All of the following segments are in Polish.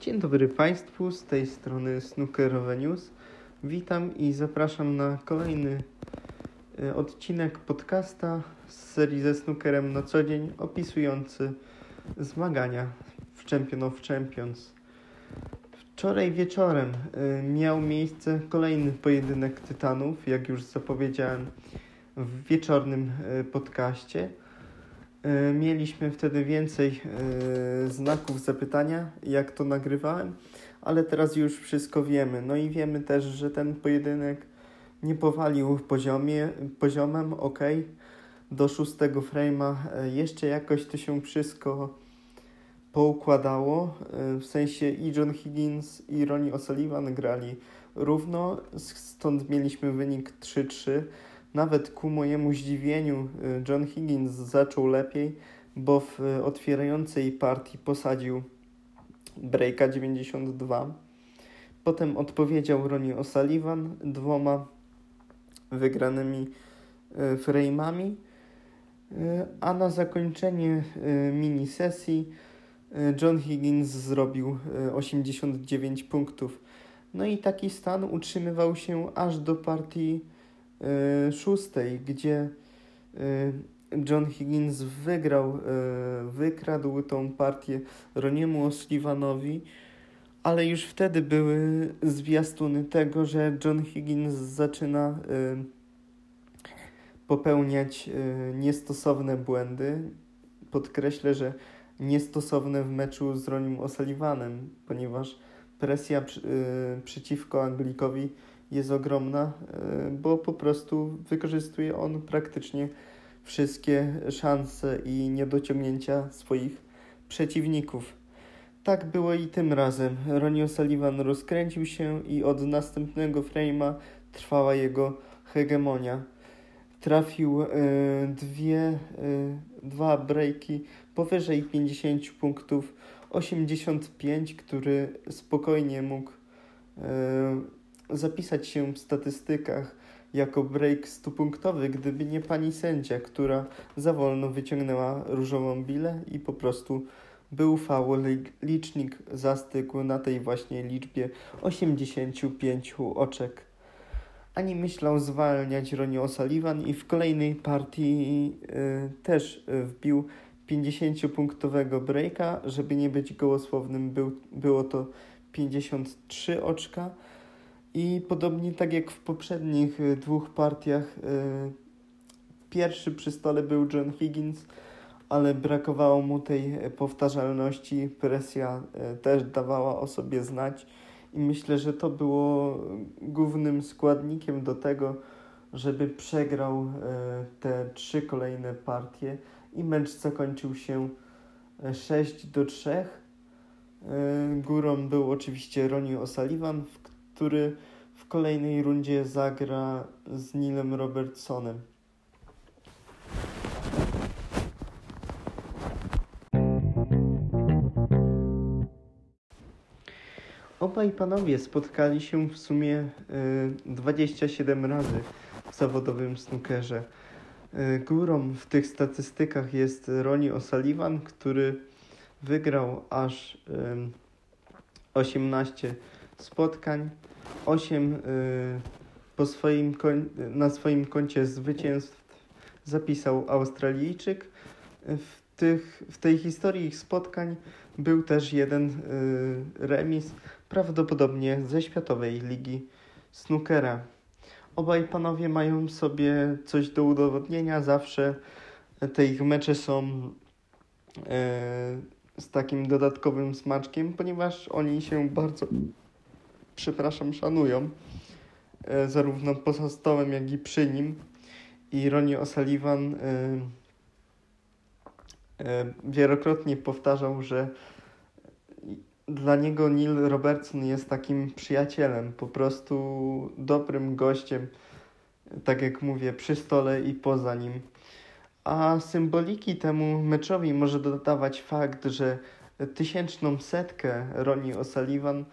Dzień dobry Państwu, z tej strony Snookerowe News. Witam i zapraszam na kolejny e, odcinek podcasta z serii ze snookerem na co dzień opisujący zmagania w Champion of Champions. Wczoraj wieczorem e, miał miejsce kolejny pojedynek tytanów, jak już zapowiedziałem w wieczornym e, podcaście. E, mieliśmy wtedy więcej e, znaków zapytania, jak to nagrywałem, ale teraz już wszystko wiemy. No i wiemy też, że ten pojedynek nie powalił poziomie, poziomem, ok. Do szóstego frame'a e, jeszcze jakoś to się wszystko poukładało. W sensie i John Higgins i Ronnie O'Sullivan grali równo, stąd mieliśmy wynik 3-3. Nawet ku mojemu zdziwieniu y, John Higgins zaczął lepiej, bo w y, otwierającej partii posadził breaka 92. Potem odpowiedział Ronnie O'Sullivan dwoma wygranymi y, frame'ami, a na zakończenie mini sesji John Higgins zrobił 89 punktów. No i taki stan utrzymywał się aż do partii szóstej, gdzie y, John Higgins wygrał, y, wykradł tą partię Roniemu O'Sullivanowi, ale już wtedy były zwiastuny tego, że John Higgins zaczyna popełniać niestosowne błędy. Podkreślę, że niestosowne w meczu z Ronim O'Sullivanem, ponieważ presja przeciwko Anglikowi jest ogromna, e, bo po prostu wykorzystuje on praktycznie wszystkie szanse i niedociągnięcia swoich przeciwników. Tak było i tym razem. Ronnie O'Sullivan rozkręcił się i od następnego frame'a trwała jego hegemonia. Trafił y, dwie, y, dwa breaki powyżej 50 punktów, 85, który spokojnie mógł zapisać się w statystykach jako break stupunktowy, gdyby nie pani sędzia, która za wolno wyciągnęła różową bilę i po prostu był faul, licznik zastygł na tej właśnie liczbie 85 oczek. Ani myślał zwalniać Ronnie O'Sullivan i w kolejnej partii y, też y, wbił 50-punktowego breaka, żeby nie być gołosłownym, był, było to 53 oczka. I podobnie tak jak w poprzednich y, dwóch partiach, y, pierwszy przy stole był John Higgins, ale brakowało mu tej powtarzalności. Presja y, też dawała o sobie znać, i myślę, że to było głównym składnikiem do tego, żeby przegrał te trzy kolejne partie i mecz zakończył się 6 do 3. Górą był oczywiście Ronnie O'Sullivan, który w kolejnej rundzie zagra z Nilem Robertsonem. Obaj panowie spotkali się w sumie y, 27 razy w zawodowym snookerze. Y, górą w tych statystykach jest Ronnie O'Sullivan, który wygrał aż y, 18 spotkań, 8 y, po swoim na swoim koncie zwycięstw zapisał Australijczyk. W, tych, w tej historii ich spotkań był też jeden y, remis, prawdopodobnie ze Światowej Ligi Snookera. Obaj panowie mają sobie coś do udowodnienia, zawsze te ich mecze są y, z takim dodatkowym smaczkiem, ponieważ oni się bardzo przepraszam, szanują, e, zarówno poza stołem, jak i przy nim. I Ronnie O'Sullivan e, e, wielokrotnie powtarzał, że dla niego Neil Robertson jest takim przyjacielem, po prostu dobrym gościem, tak jak mówię, przy stole i poza nim. A symboliki temu meczowi może dodawać fakt, że tysięczną setkę Ronnie O'Sullivan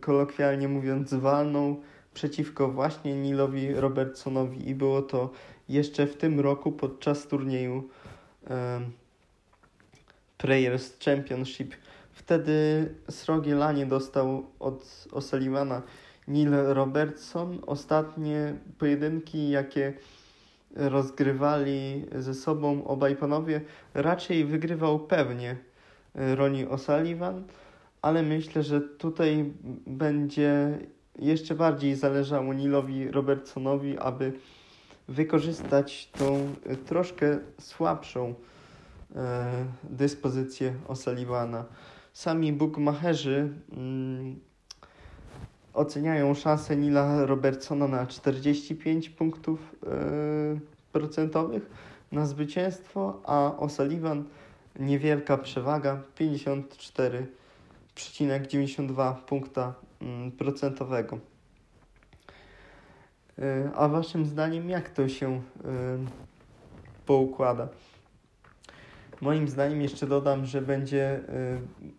kolokwialnie mówiąc, walną przeciwko właśnie Nilowi Robertsonowi i było to jeszcze w tym roku podczas turnieju yy, Players Championship Wtedy srogie lanie dostał od O'Sullivana Neil Robertson. Ostatnie pojedynki, jakie rozgrywali ze sobą obaj panowie, raczej wygrywał pewnie Ronnie O'Sullivan, ale myślę, że tutaj będzie jeszcze bardziej zależało Nilowi Robertsonowi, aby wykorzystać tą troszkę słabszą e, dyspozycję O'Sullivana. Sami bookmacherzy mm, oceniają szansę Nila Robertsona na 45 punktów e, procentowych na zwycięstwo, a O'Sullivan niewielka przewaga 54,92 punkta mm, procentowego. E, a waszym zdaniem jak to się e, poukłada? Moim zdaniem jeszcze dodam, że będzie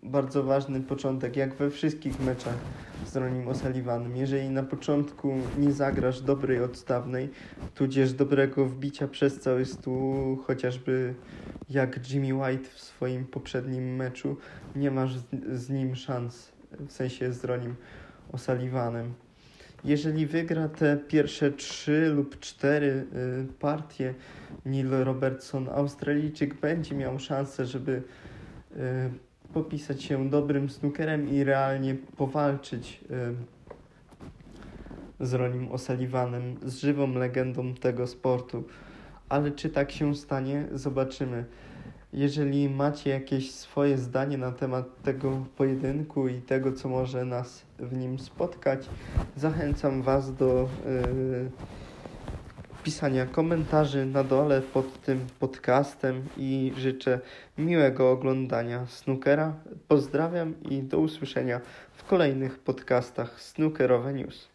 bardzo ważny początek, jak we wszystkich meczach z Ronim O'Sullivanem. Jeżeli na początku nie zagrasz dobrej odstawnej, tudzież dobrego wbicia przez cały stół, chociażby jak Jimmy White w swoim poprzednim meczu, nie masz z, z nim szans, w sensie z Ronim O'Sullivanem. Jeżeli wygra te pierwsze trzy lub cztery y, partie Neil Robertson, Australijczyk będzie miał szansę, żeby y, popisać się dobrym snookerem i realnie powalczyć y, z Ronim O'Sullivanem, z żywą legendą tego sportu. Ale czy tak się stanie, zobaczymy. Jeżeli macie jakieś swoje zdanie na temat tego pojedynku i tego, co może nas w nim spotkać, zachęcam Was do yy, pisania komentarzy na dole pod tym podcastem i życzę miłego oglądania snookera. Pozdrawiam i do usłyszenia w kolejnych podcastach Snookerowe News.